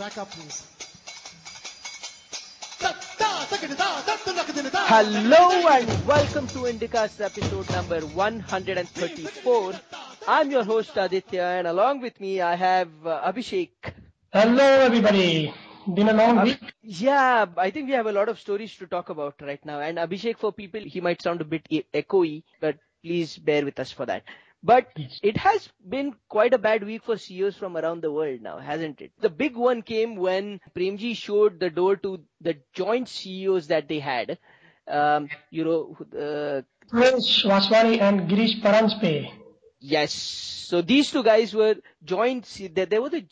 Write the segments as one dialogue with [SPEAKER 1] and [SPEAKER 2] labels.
[SPEAKER 1] Track up, please.
[SPEAKER 2] Hello and welcome to Indicast episode number 134. I'm your host Aditya and along with me I have uh, Abhishek.
[SPEAKER 3] Hello everybody. Been a long
[SPEAKER 2] Ab-
[SPEAKER 3] week.
[SPEAKER 2] yeah, I think we have a lot of stories to talk about right now and Abhishek for people he might sound a bit e- echoey but please bear with us for that. But it has been quite a bad week for CEOs from around the world now, hasn't it? The big one came when Premji showed the door to the joint CEOs that they had. Um, you know, uh,
[SPEAKER 3] Prince Vaswani and Girish Paranjpe.
[SPEAKER 2] Yes. So these two guys were joint. There was a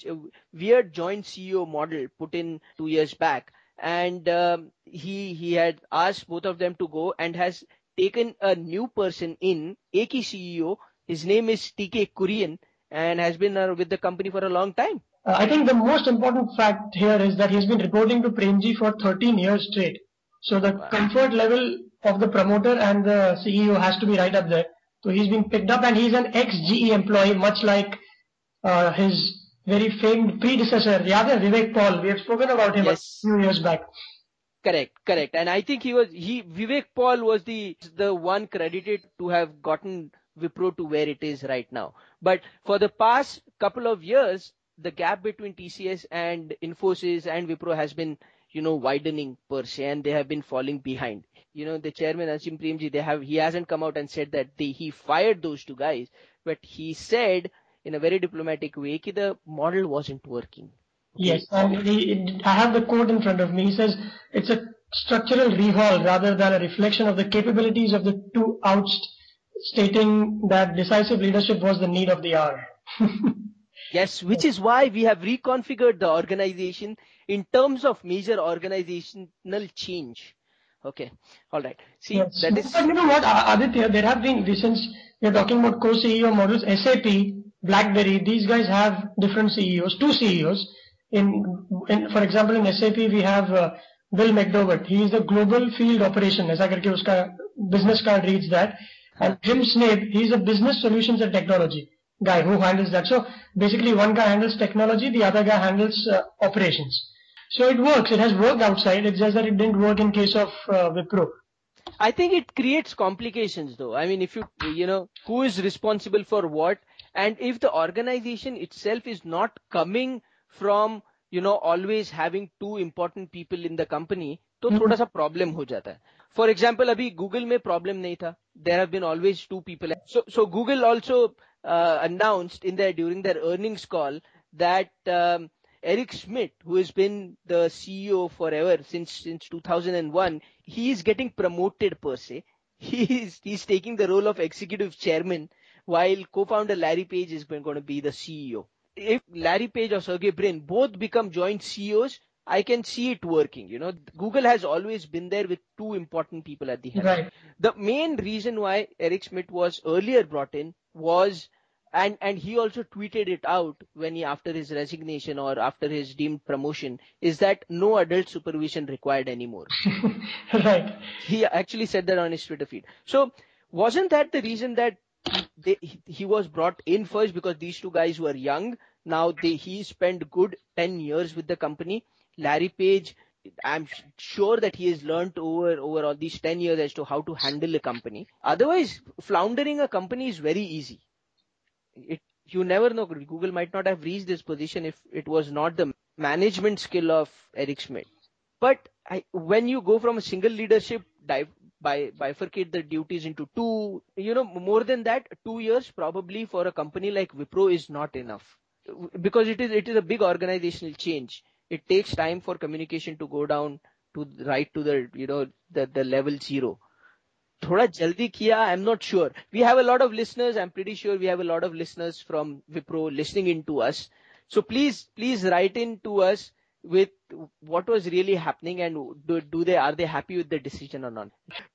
[SPEAKER 2] weird joint CEO model put in two years back, and um, he he had asked both of them to go and has taken a new person in, Aki CEO, his name is TK Kurian and has been uh, with the company for a long time.
[SPEAKER 3] Uh, I think the most important fact here is that he's been reporting to Premji for 13 years straight. So the comfort level of the promoter and the CEO has to be right up there. So he's been picked up and he's an ex-GE employee much like uh, his very famed predecessor, Yadav Vivek Paul. We have spoken about him
[SPEAKER 2] Yes.
[SPEAKER 3] a few years back.
[SPEAKER 2] Correct, correct. And I think he was he Vivek Paul was the the one credited to have gotten Wipro to where it is right now. But for the past couple of years, the gap between TCS and Infosys and Wipro has been, you know, widening per se, and they have been falling behind. You know, the chairman Azim Premji, they have he hasn't come out and said that they, he fired those two guys, but he said in a very diplomatic way that the model wasn't working.
[SPEAKER 3] Yes, and he, I have the quote in front of me. He says it's a structural rehaul rather than a reflection of the capabilities of the two outs, stating that decisive leadership was the need of the hour.
[SPEAKER 2] yes, which is why we have reconfigured the organization in terms of major organizational change. Okay, all right. See,
[SPEAKER 3] yes.
[SPEAKER 2] that is.
[SPEAKER 3] But you know what, Aditya, there have been recent, you're talking about co CEO models, SAP, BlackBerry, these guys have different CEOs, two CEOs. In, in for example, in SAP, we have uh, Bill McDermott. He is the global field operation. business card reads that. And Jim Snabe, he's a business solutions and technology guy who handles that. So basically one guy handles technology, the other guy handles uh, operations. So it works. It has worked outside. It's just that it didn't work in case of uh, Wipro.
[SPEAKER 2] I think it creates complications though. I mean, if you, you know, who is responsible for what and if the organization itself is not coming from, you know, always having two important people in the company, तो थोड़ा सा problem हो जाता है For example, अभी Google में problem नहीं था. There have been always two people. So, so Google also uh, announced in their, during their earnings call that um, Eric Schmidt, who has been the CEO forever since since 2001, he is getting promoted per se. He is he's taking the role of executive chairman, while co-founder Larry Page is going to be the CEO. If Larry Page or Sergey Brin both become joint CEOs, I can see it working. You know, Google has always been there with two important people at the head.
[SPEAKER 3] Right.
[SPEAKER 2] The main reason why Eric Schmidt was earlier brought in was and and he also tweeted it out when he after his resignation or after his deemed promotion is that no adult supervision required anymore
[SPEAKER 3] right.
[SPEAKER 2] he actually said that on his twitter feed so wasn't that the reason that they, he, he was brought in first because these two guys were young now they he spent good 10 years with the company larry page i'm sure that he has learned over over all these 10 years as to how to handle a company. Otherwise floundering a company is very easy. It you never know. Google might not have reached this position if it was not the management skill of eric schmidt. But I, when you go from a single leadership dive by bifurcate the duties into two you know more than that two years probably for a company like wipro is not enough. Because it is it is a big organizational change it takes time for communication to go down to right to the you know the the level zero थोड़ा जल्दी किया I am not sure we have a lot of listeners I am pretty sure we have a lot of listeners from Wipro listening in to us so please please write in to us with what was really happening and do, do they are they happy with the decision or not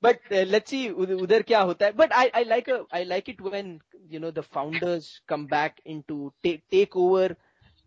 [SPEAKER 2] but uh, let's see उध- उधर क्या होता है but I I like a I like it when you know the founders come back into take take over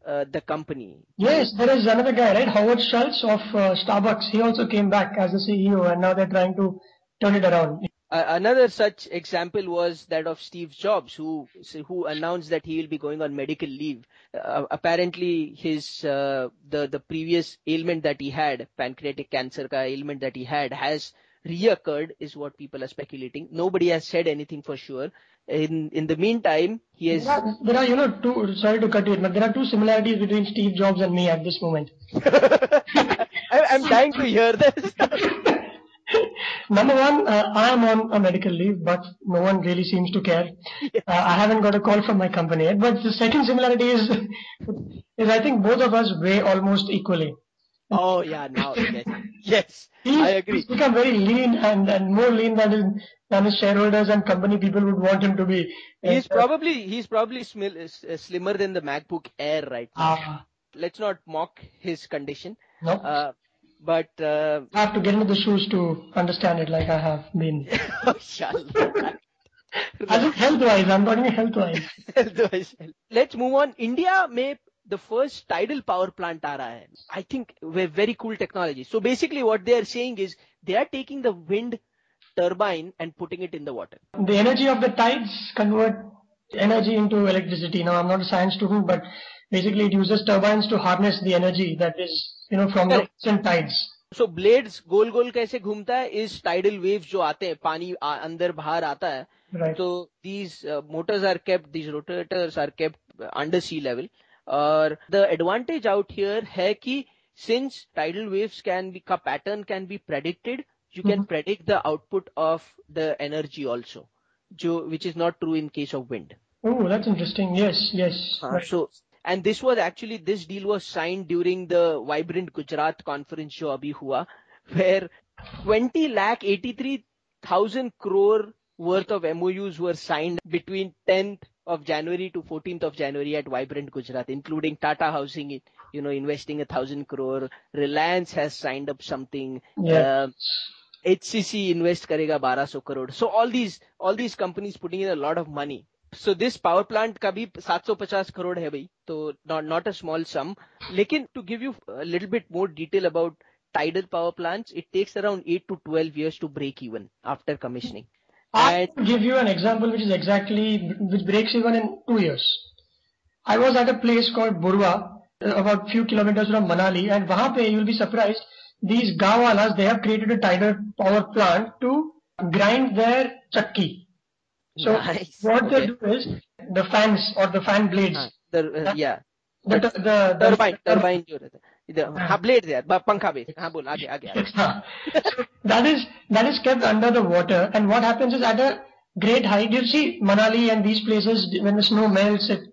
[SPEAKER 2] uh, the company
[SPEAKER 3] Yes, there is another guy, right? Howard Schultz of uh, Starbucks. He also came back as the CEO, and now they're trying to turn it around.
[SPEAKER 2] Uh, another such example was that of Steve Jobs, who who announced that he will be going on medical leave. Uh, apparently, his uh, the the previous ailment that he had, pancreatic cancer ka ailment that he had, has reoccurred, is what people are speculating. Nobody has said anything for sure. In in the meantime, he has.
[SPEAKER 3] There are, there are, you know, two. Sorry to cut you, but there are two similarities between Steve Jobs and me at this moment.
[SPEAKER 2] I, I'm dying to hear this.
[SPEAKER 3] Number one, uh, I am on a medical leave, but no one really seems to care. Uh, I haven't got a call from my company yet. But the second similarity is, is I think both of us weigh almost equally.
[SPEAKER 2] Oh yeah, now yes, yes,
[SPEAKER 3] He's,
[SPEAKER 2] I agree.
[SPEAKER 3] He's become very lean and, and more lean than and his shareholders and company people would want him to be.
[SPEAKER 2] He's probably he's probably slimmer than the MacBook Air right now.
[SPEAKER 3] Uh,
[SPEAKER 2] Let's not mock his condition.
[SPEAKER 3] No.
[SPEAKER 2] Uh, but uh,
[SPEAKER 3] I have to get into the shoes to understand it, like I have been.
[SPEAKER 2] Oh,
[SPEAKER 3] I think health-wise, I'm talking health-wise. health-wise.
[SPEAKER 2] Let's move on. India may the first tidal power plant aa. I think we're very cool technology. So basically, what they are saying is they are taking the wind turbine and putting it in the water.
[SPEAKER 3] The energy of the tides convert energy into electricity. Now, I'm not a science student, but basically it uses turbines to harness the energy that is, you know, from the
[SPEAKER 2] Correct.
[SPEAKER 3] ocean tides.
[SPEAKER 2] So blades गोल गोल कैसे घूमता है इस tidal waves जो आते हैं पानी आ- अंदर बाहर आता है
[SPEAKER 3] Right.
[SPEAKER 2] So these uh, motors are kept, these rotators are kept uh, under sea level. और the advantage out here है कि since tidal waves can be का pattern can be predicted, you mm-hmm.
[SPEAKER 3] can
[SPEAKER 2] predict the output of the energy also, which is not true in case of wind.
[SPEAKER 3] Oh, that's interesting. Yes, yes.
[SPEAKER 2] Uh,
[SPEAKER 3] right.
[SPEAKER 2] So, and this was actually this deal was signed during the vibrant Gujarat conference show Abhi Hua, where 20 lakh 83 thousand crore worth of MOUs were signed between 10th of January to 14th of January at Vibrant Gujarat, including Tata Housing, you know, investing a thousand crore. Reliance has signed up something.
[SPEAKER 3] Yeah.
[SPEAKER 2] Uh, HCC invest करेगा 1200 crore so all these all these companies putting in a lot of money so this power plant का भी 750 करोड़ है भाई तो not a small sum लेकिन to give you little bit more detail about tidal power plants it takes around 8 to 12 years to break even after commissioning
[SPEAKER 3] i
[SPEAKER 2] and
[SPEAKER 3] give you an example which is exactly which breaks even in 2 years i was at a place called burwa about few kilometers from manali and wahan pe you will be surprised these gawalas, they have created a tidal power plant to grind their chakki. So
[SPEAKER 2] Nice.
[SPEAKER 3] what they
[SPEAKER 2] Okay.
[SPEAKER 3] do is, the fans or the fan blades,
[SPEAKER 2] हाँ, the, uh, yeah.
[SPEAKER 3] the, the, the, the
[SPEAKER 2] turbine turbine जो रहता है इधर हाँ blade यार ब- पंखा base हाँ बोल आगे आगे आगे
[SPEAKER 3] Huh. So that is that is kept under the water, and what happens is at a great height. You see Manali and these places when the snow melts, it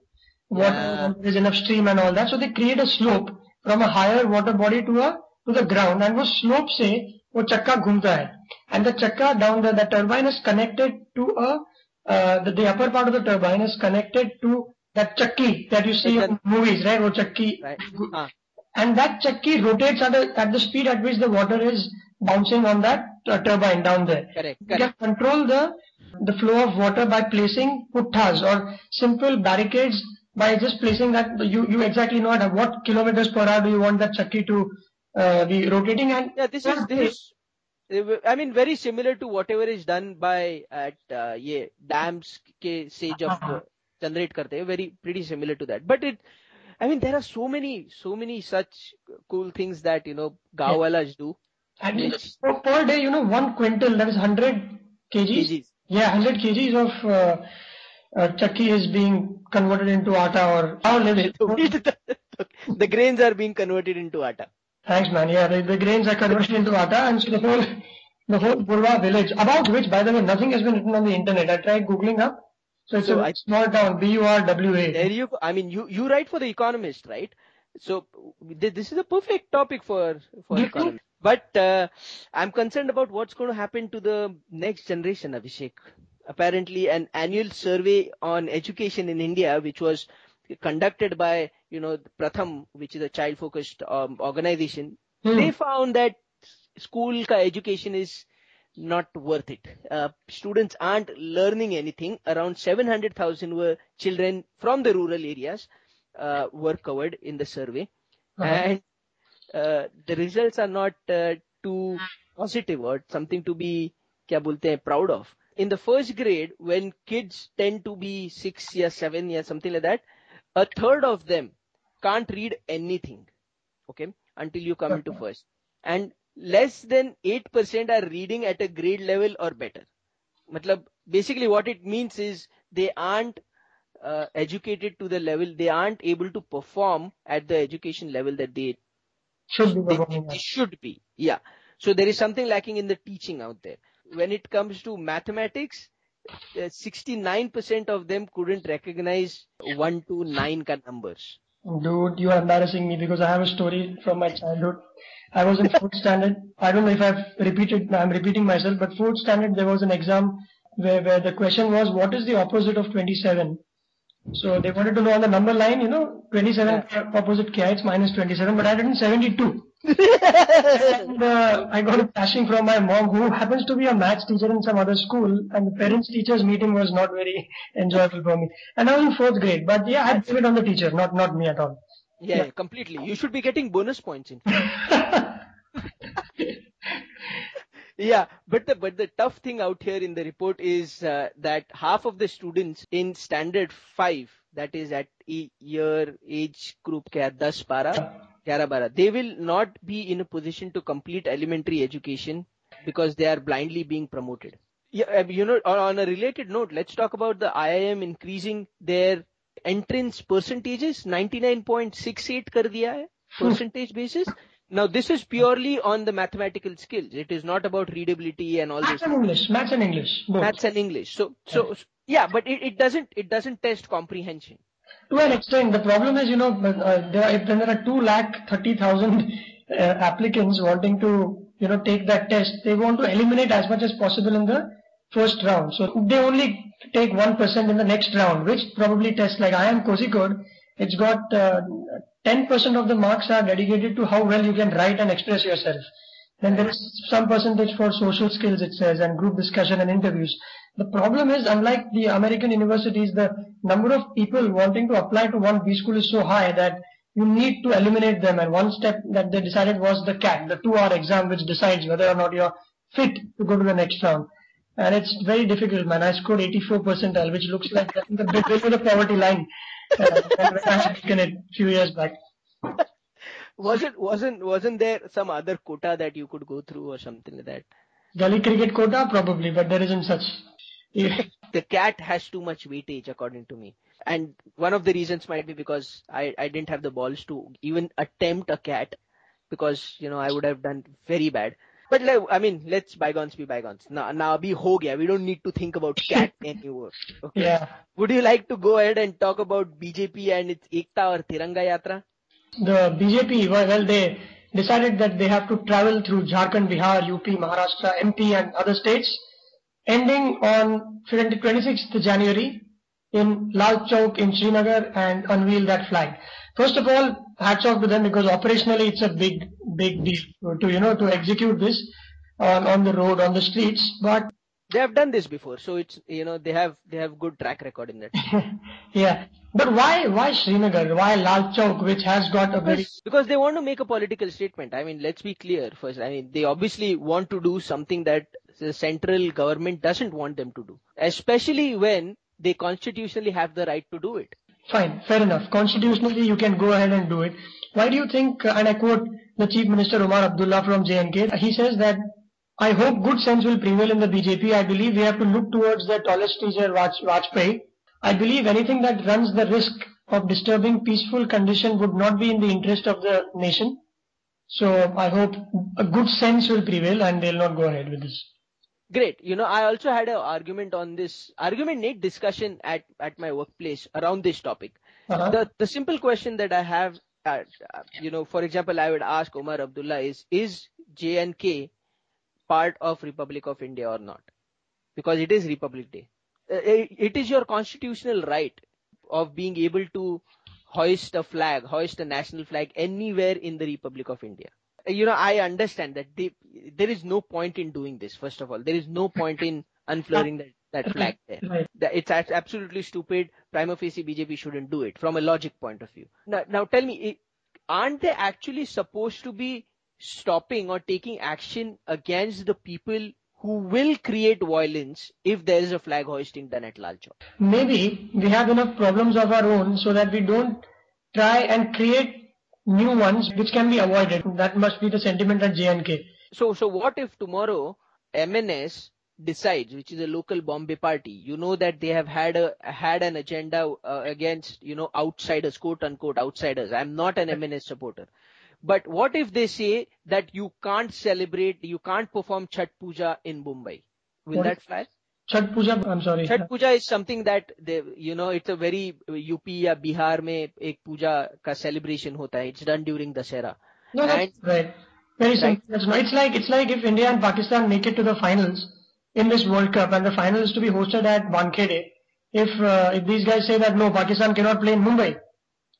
[SPEAKER 3] water
[SPEAKER 2] Yeah.
[SPEAKER 3] and there's enough stream and all that. So they create a slope from a higher water body to a to the ground, and वो slope से वो चक्का घूमता है, and the चक्का down the the turbine is connected to a uh, the, the upper part of the turbine is connected to that chakki that you see
[SPEAKER 2] It's
[SPEAKER 3] in movies, right? वो चक्की
[SPEAKER 2] right हाँ
[SPEAKER 3] and that chakki rotates at, a, at the speed at which the water is bouncing on that uh, turbine down there.
[SPEAKER 2] correct
[SPEAKER 3] You can
[SPEAKER 2] correct
[SPEAKER 3] control the the flow of water by placing puttas or simple barricades by just placing that you you exactly know at what kilometers per hour do you want that chakki to uh, be rotating and
[SPEAKER 2] yeah this is this is I mean very similar to whatever is done by at uh, ये dams के से जब
[SPEAKER 3] हाँ,
[SPEAKER 2] generate करते हैं very pretty similar to that but it I mean there are so many so many such cool things that you know gawalas do
[SPEAKER 3] and
[SPEAKER 2] which
[SPEAKER 3] per, per day you know one quintal that is 100 kgs
[SPEAKER 2] kgs
[SPEAKER 3] yeah 100 kgs of uh, uh, chakki is being converted into atta or how lives
[SPEAKER 2] the, the grains are being converted into atta
[SPEAKER 3] Thanks, man. Yeah, the, the grains are converted into atta, and so the whole, the whole Burwa village, about which, by the way, nothing has been written on the internet. I tried googling up. So it's
[SPEAKER 2] So
[SPEAKER 3] a
[SPEAKER 2] I-
[SPEAKER 3] small town, B-U-R-W-A.
[SPEAKER 2] There you. I mean, you, you write for the Economist, right? So th- this is a perfect topic for for economy. But uh, I'm concerned about what's going to happen to the next generation, Abhishek. Apparently, an annual survey on education in India, which was conducted by you know Pratham, which is a child-focused um, organization,
[SPEAKER 3] Hmm.
[SPEAKER 2] they found that school ka education is not worth it. Uh, students aren't learning anything. Around 700,000 were children from the rural areas uh, were covered in the survey,
[SPEAKER 3] Uh-huh.
[SPEAKER 2] and uh, the results are not uh, too positive or something to be kya bolte hain, proud of. In the first grade, when kids tend to be six or seven or something like that, a third of them can't read anything. Okay. Until you come into first. And less than 8% are reading at a grade level or better. Matlab, basically what it means is they aren't uh, educated to the level, they aren't able to perform at the education level that they
[SPEAKER 3] should be.
[SPEAKER 2] They, they should be. Yeah. So there is something lacking in the teaching out there. When it comes to mathematics, 69% uh, of them couldn't recognize 1 to 9 ka numbers.
[SPEAKER 3] Dude, you are embarrassing me because I have a story from my childhood. I was in fourth standard. I don't know if I've repeated, I'm repeating myself, but fourth standard there was an exam where, where the question was, what is the opposite of 27? So they wanted to know on the number line, you know, 27 yeah. opposite kya, it's minus 27, but I did 72. and uh, I got a bashing from my mom, who happens to be a maths teacher in some other school, and the parents teachers meeting was not very enjoyable for me. And I was in fourth grade, but yeah, I blame it on the teacher, not not me at all.
[SPEAKER 2] Yeah, yeah. completely. You should be getting bonus points in. yeah, but the but the tough thing out here in the report is uh, that half of the students in standard five, that is at e- year age group kya 10 12 11 they will not be in a position to complete elementary education because they are blindly being promoted. Yeah, uh, you know, on a related note, let's talk about the IIM increasing their entrance percentages. 99.68 kar diya hai, percentage basis. Now this is purely on the mathematical skills. It is not about readability and all
[SPEAKER 3] maths
[SPEAKER 2] this.
[SPEAKER 3] and English, maths and English.
[SPEAKER 2] Both. Maths and English. So, so, yeah, but it, it doesn't, it doesn't test comprehension.
[SPEAKER 3] To an extent, the problem is, you know, uh, there, if there are two lakh thirty thousand uh, applicants wanting to, you know, take that test, they want to eliminate as much as possible in the first round. So they only take one percent in the next round, which probably tests like I IIM Kozhikode. It's got uh, 10% of the marks are dedicated to how well you can write and express yourself. Then there is some percentage for social skills, it says, and group discussion and interviews. The problem is, unlike the American universities, the number of people wanting to apply to one B school is so high that you need to eliminate them. And one step that they decided was the CAT, the two-hour exam, which decides whether or not you're fit to go to the next round. And it's very difficult, man. I scored 84 percentile, which looks like the below the poverty line uh, I had taken it a few years back.
[SPEAKER 2] wasn't wasn't wasn't there some other quota that you could go through or something like that?
[SPEAKER 3] Gully cricket quota probably, but there isn't such.
[SPEAKER 2] the cat has too much weightage according to me. And one of the reasons might be because I, I didn't have the balls to even attempt a cat because, you know, I would have done very bad. But I mean, let's bygones be bygones. Now, now be ho gaya. We don't need to think about cat anymore.
[SPEAKER 3] Okay. Yeah.
[SPEAKER 2] Would you like to go ahead and talk about BJP and its Ekta or Tiranga Yatra?
[SPEAKER 3] The BJP, well, they decided that they have to travel through Jharkhand, Bihar, UP, Maharashtra, MP and other states, ending on 26th January in Lal Chowk in Srinagar and unveil that flag. First of all, hats off to them because operationally it's a big, big deal to, you know, to execute this on, on the road, on the streets, but
[SPEAKER 2] they have done this before, so it's, you know, they have, they have good track record in that.
[SPEAKER 3] yeah. But why, why Srinagar? Why Lal Chowk, which has got a very...
[SPEAKER 2] Because they want to make a political statement. I mean, let's be clear first. I mean, they obviously want to do something that the central government doesn't want them to do. Especially when they constitutionally have the right to do it.
[SPEAKER 3] Fine, fair enough. Constitutionally, you can go ahead and do it. Why do you think, and I quote the Chief Minister Omar Abdullah from JNK, he says that, I hope good sense will prevail in the BJP. I believe we have to look towards the tallest teacher, Vajpayee. I believe anything that runs the risk of disturbing peaceful condition would not be in the interest of the nation. So I hope a good sense will prevail and they'll not go ahead with this.
[SPEAKER 2] Great. You know, I also had an argument on this argument need discussion at, at my workplace around this topic. Uh-huh. The, the simple question that I have, uh, you know, for example, I would ask Omar Abdullah is, is JNK part of Republic of India or not? Because it is Republic Day. Uh, it is your constitutional right of being able to hoist a flag, hoist a national flag anywhere in the Republic of India you know, I understand that they, there is no point in doing this. First of all, there is no point in unfurling that, that flag there. It's absolutely stupid. Prima facie BJP shouldn't do it from a logic point of view. Now, now tell me, aren't they actually supposed to be stopping or taking action against the people who will create violence if there is a flag hoisting done at Lal Chowk?
[SPEAKER 3] Maybe we have enough problems of our own so that we don't try and create new ones which can be avoided. That must be the sentiment at JNK.
[SPEAKER 2] So, so what if tomorrow MNS decides, which is a local Bombay party, you know that they have had a had an agenda uh, against you know outsiders, quote unquote outsiders. I'm not an MNS supporter, but what if they say that you can't celebrate, you can't perform Chhat Puja in Mumbai? Will
[SPEAKER 3] what
[SPEAKER 2] that fly?
[SPEAKER 3] Chhat Puja, I'm sorry.
[SPEAKER 2] Chhat Puja is something that, they, you know, it's a very UP or Bihar mein ek puja ka celebration hota hai. It's done during Dasera.
[SPEAKER 3] No, that's and, right. Very simple. Right? It's like, it's like if India and Pakistan make it to the finals in this World Cup and the final is to be hosted at Wankhede, if, uh, if these guys say that no, Pakistan cannot play in Mumbai,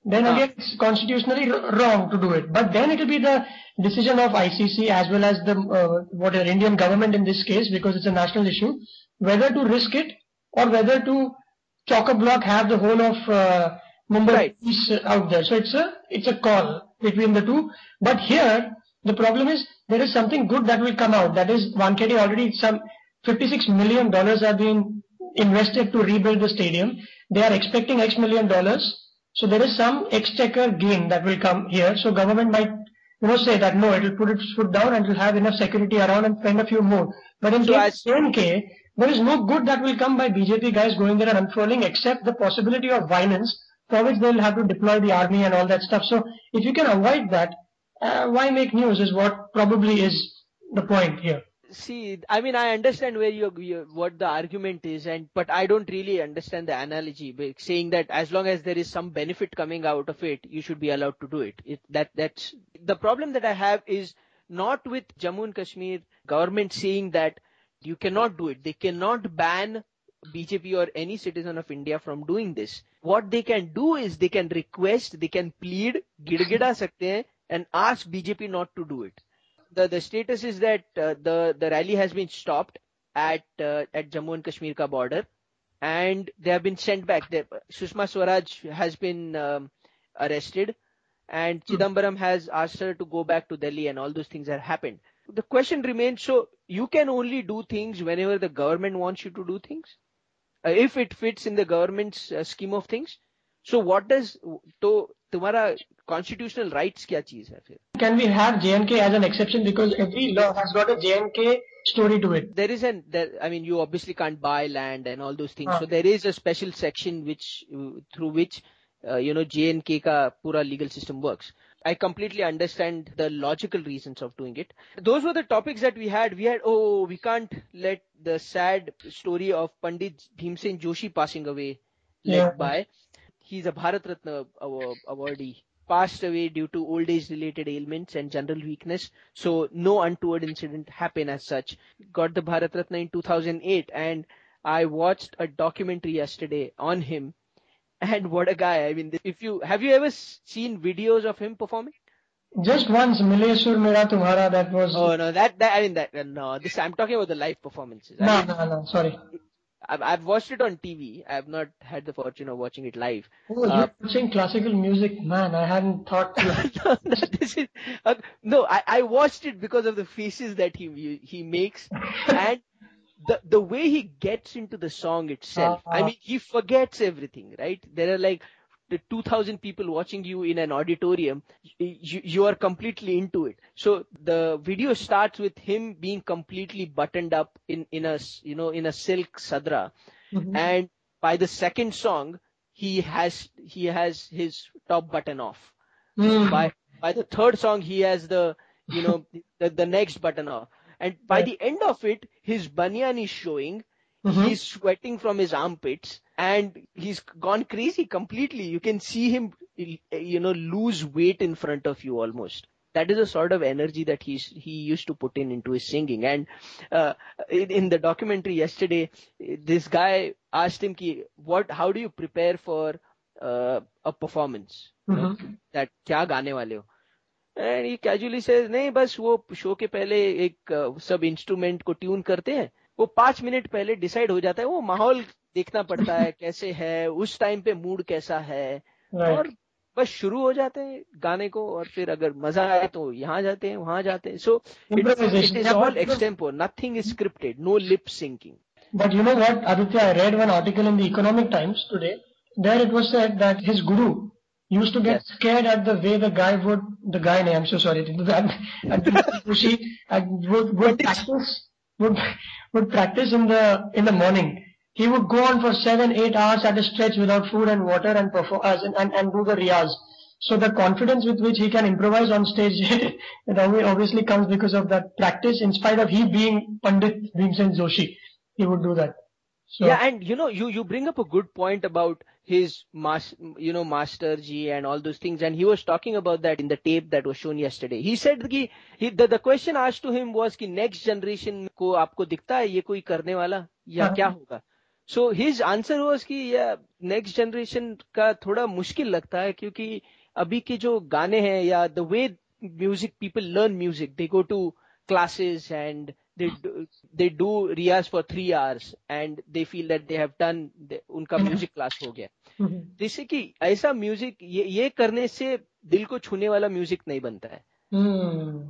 [SPEAKER 3] then
[SPEAKER 2] Ah.
[SPEAKER 3] again it's constitutionally wrong to do it. But then it will be the decision of ICC as well as the uh, what the Indian government in this case, because it's a national issue, whether to risk it or whether to chock a block have the whole of uh, Mumbai
[SPEAKER 2] Right.
[SPEAKER 3] police out there. So it's a it's a call between the two. But here the problem is there is something good that will come out. That is Wankhede already some 56 million dollars have been invested to rebuild the stadium. They are expecting X million dollars. So there is some exchequer gain that will come here. So government might you know say that no, it will put its foot down and it will have enough security around and spend a few more. But in
[SPEAKER 2] So
[SPEAKER 3] case
[SPEAKER 2] as-
[SPEAKER 3] JNK, there is no good that will come by BJP guys going there and unfurling except the possibility of violence for which they'll have to deploy the army and all that stuff. So if you can avoid that, uh, why make news is what probably is the point here
[SPEAKER 2] See, I mean, I understand where you, you what the argument is, and but I don't really understand the analogy, by saying that as long as there is some benefit coming out of it, you should be allowed to do it. it that that's the problem that I have is not with Jammu and Kashmir government saying that you cannot do it. They cannot ban BJP or any citizen of India from doing this. What they can do is they can request, they can plead, गिड़गिड़ा सकते हैं and ask BJP not to do it. The the status is that uh, the the rally has been stopped at uh, at Jammu and Kashmir ka border, and they have been sent back. They, Sushma Swaraj has been um, arrested, and Chidambaram has asked her to go back to Delhi, and all those things have happened. The question remains: so you can only do things whenever the government wants you to do things, uh, if it fits in the government's uh, scheme of things. So what does तो तुम्हारा constitutional rights क्या चीज है फिर?
[SPEAKER 3] Can we have JNK as an exception because every law has got a JNK story to it.
[SPEAKER 2] there is an there, I mean you obviously can't buy land and all those things.
[SPEAKER 3] Ah.
[SPEAKER 2] So there is a special section which uh, through which uh, you know JNK ka pura legal system works. I completely understand the logical reasons of doing it. Those were the topics that we had. We had oh we can't let the sad story of Pandit Bhimsen Joshi passing away let
[SPEAKER 3] Yeah.
[SPEAKER 2] by. He's a Bharat Ratna awa- awardee. Passed away due to old age related ailments and general weakness. So no untoward incident happened as such. Got the Bharat Ratna in 2008 and I watched a documentary yesterday on him. And what a guy. I mean, if you, have you ever seen videos of him performing?
[SPEAKER 3] Just once, Mile Sur Mera Tumhara, that was.
[SPEAKER 2] Oh no, that, that, I mean that, no, this, I'm talking about the live performances. I
[SPEAKER 3] no,
[SPEAKER 2] mean,
[SPEAKER 3] no, no, sorry.
[SPEAKER 2] I've, I've watched it on TV. I've not had the fortune of watching it live.
[SPEAKER 3] Oh,
[SPEAKER 2] Uh,
[SPEAKER 3] you're watching classical music, man. I hadn't thought to.
[SPEAKER 2] no, no, is uh, no. I, I watched it because of the faces that he he makes and the the way he gets into the song itself. I
[SPEAKER 3] Uh-huh.
[SPEAKER 2] mean, he forgets everything, right? There are like 2000 people watching you in an auditorium. You, you are completely into it. So the video starts with him being completely buttoned up in in a, you know in a silk sadra
[SPEAKER 3] Mhm.
[SPEAKER 2] and by the second song he has he has his top button off
[SPEAKER 3] Hmm.
[SPEAKER 2] by by the third song he has the you know the, the next button off and by
[SPEAKER 3] Right.
[SPEAKER 2] the end of it his banyan is showing
[SPEAKER 3] Mhm.
[SPEAKER 2] he's sweating from his armpits and he's gone crazy completely you can see him you know lose weight in front of you almost that is a sort of energy that he's he used to put in into his singing and uh, in, in the documentary yesterday this guy asked him ki, what how do you prepare for uh, a performance you know,
[SPEAKER 3] Mhm.
[SPEAKER 2] that क्या गाने वाले हो and he casually says नहीं बस वो show के पहले एक uh, सब इंस्ट्रूमेंट को ट्यून करते हैं वो पाँच मिनट पहले डिसाइड हो जाता है वो माहौल देखना पड़ता है कैसे है उस टाइम पे मूड कैसा है। और बस शुरू हो जाते हैं गाने को और फिर अगर मज़ा आए तो यहाँ जाते हैं वहाँ जाते हैं। So it is all extempore nothing is scripted no lip syncing
[SPEAKER 3] but you know what Aditya I read one article in the Economic Times today there it was said that his guru used to get scared at the way the guy would the guy name so sorry would would practice in the, in the morning. He would go on for seven, eight hours at a stretch without food and water and perform uh, and, and, and do the riyaz. So the confidence with which he can improvise on stage, it obviously comes because of that practice. In spite of he being Pandit Bhimsen Joshi, he would do that.
[SPEAKER 2] So, yeah, and you know, you you bring up a good point about his mas, you know, master G and all those things, and he was talking about that in the tape that was shown yesterday. He said that he, the, the question asked to him was कि next generation को आपको दिखता है ये कोई करने वाला या क्या होगा सो हिज आंसर वॉज़ कि नेक्स्ट जनरेशन का थोड़ा मुश्किल लगता है क्योंकि अभी के जो गाने हैं या the way music people learn music they go to classes and they do Riyaz for three hours and they feel that they have done उनका म्यूजिक क्लास हो गया जैसे कि ऐसा म्यूजिक ये, ये करने से दिल को छूने वाला म्यूजिक नहीं बनता है hmm.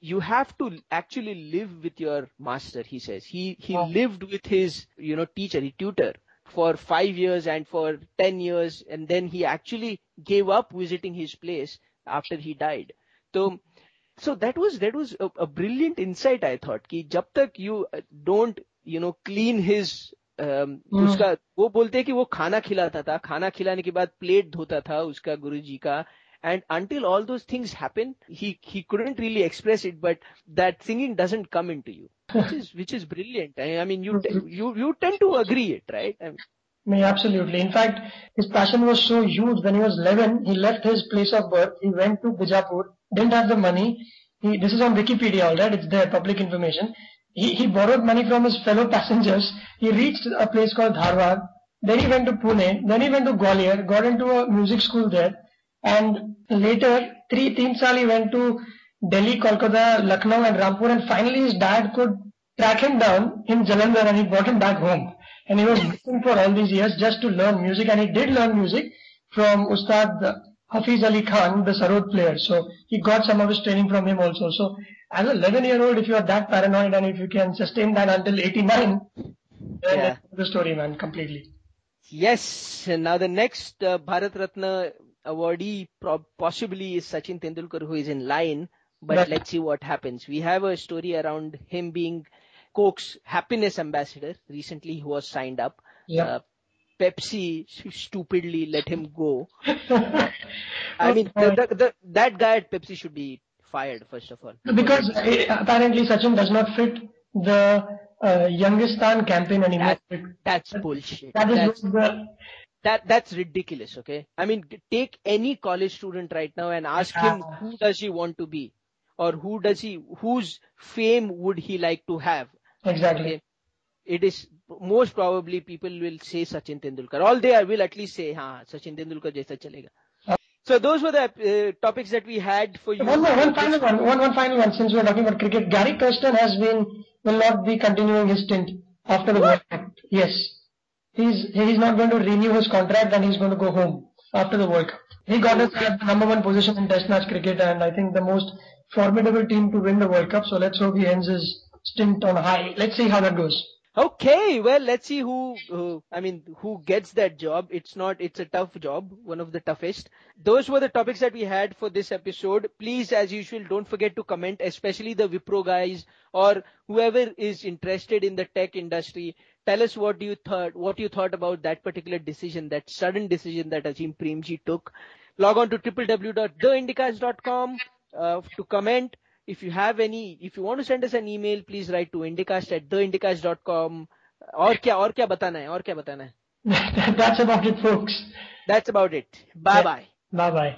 [SPEAKER 2] you have to actually live with your master he says he he oh. lived with his you know teacher he tutor for 5 years and for 10 years and then he actually gave up visiting his place after he died so so that was that was a, a brilliant insight i thought कि जब तक you don't you know clean his um, hmm. उसका वो बोलते हैं कि वो खाना खिलाता था खाना खिलाने के बाद प्लेट धोता था उसका गुरुजी का and until all those things happen he he couldn't really express it but that singing doesn't come into you which is which is brilliant i, I mean you you you tend to agree it right I
[SPEAKER 3] mean, Absolutely. In fact, his passion was so huge. When he was 11, he left his place of birth. He went to Bijapur. Didn't have the money. He, this is on Wikipedia, all right? It's there, public information. He, he borrowed money from his fellow passengers. He reached a place called Dharwad. Then he went to Pune. Then he went to Gwalior. Got into a music school there. And later, three teen saal he went to Delhi, Kolkata, Lucknow and Rampur and finally his dad could track him down in Jalandhar and he brought him back home. And he was looking for all these years just to learn music and he did learn music from Ustad Hafiz Ali Khan, the Sarod player. So he got some of his training from him also. So as a 11 year old, if you are that paranoid and if you can sustain that until 89, then yeah. the story man completely.
[SPEAKER 2] Yes. Now the next uh, Bharat Ratna awardee possibly is Sachin Tendulkar, who is in line. But let's see what happens. We have a story around him being Coke's happiness ambassador. Recently, he was signed up.
[SPEAKER 3] Yeah. Uh,
[SPEAKER 2] Pepsi stupidly let him go. I mean, the, the, the, that guy at Pepsi should be fired, first of all.
[SPEAKER 3] Because uh, apparently Sachin does not fit the uh, Youngistan campaign anymore.
[SPEAKER 2] That, that's bullshit.
[SPEAKER 3] That is
[SPEAKER 2] that's,
[SPEAKER 3] the,
[SPEAKER 2] that that's ridiculous okay i mean take any college student right now and ask him who does he want to be or who does he whose fame would he like to have
[SPEAKER 3] exactly
[SPEAKER 2] it is most probably people will say sachin tendulkar all they will at least say ha sachin tendulkar jaisa chalega so those were the uh, topics that we had for you.
[SPEAKER 3] One, one final one, one, one final one. Since we're talking about cricket, Gary Kirsten has been will not be continuing his stint after the World Cup. Yes, he's he's not going to renew his contract and he's going to go home after the World Cup. He got us at the number one position in Test match cricket and I think the most formidable team to win the World Cup. So let's hope he ends his stint on high. Let's see how that goes.
[SPEAKER 2] Okay, well, let's see who, who, I mean, who gets that job. It's not, it's a tough job, one of the toughest. Those were the topics that we had for this episode. Please, as usual, don't forget to comment, especially the Wipro guys or whoever is interested in the tech industry. Tell us what you thought, what you thought about that particular decision, that sudden decision that Azim Premji took. Log on to www.theindicast.com uh, to comment If you have any, if you want to send us an email, please write to indicast at theindicast.com. और क्या और क्या बताना है और क्या बताना है
[SPEAKER 3] That's about it, folks.
[SPEAKER 2] That's about it. Bye bye.
[SPEAKER 3] Bye bye.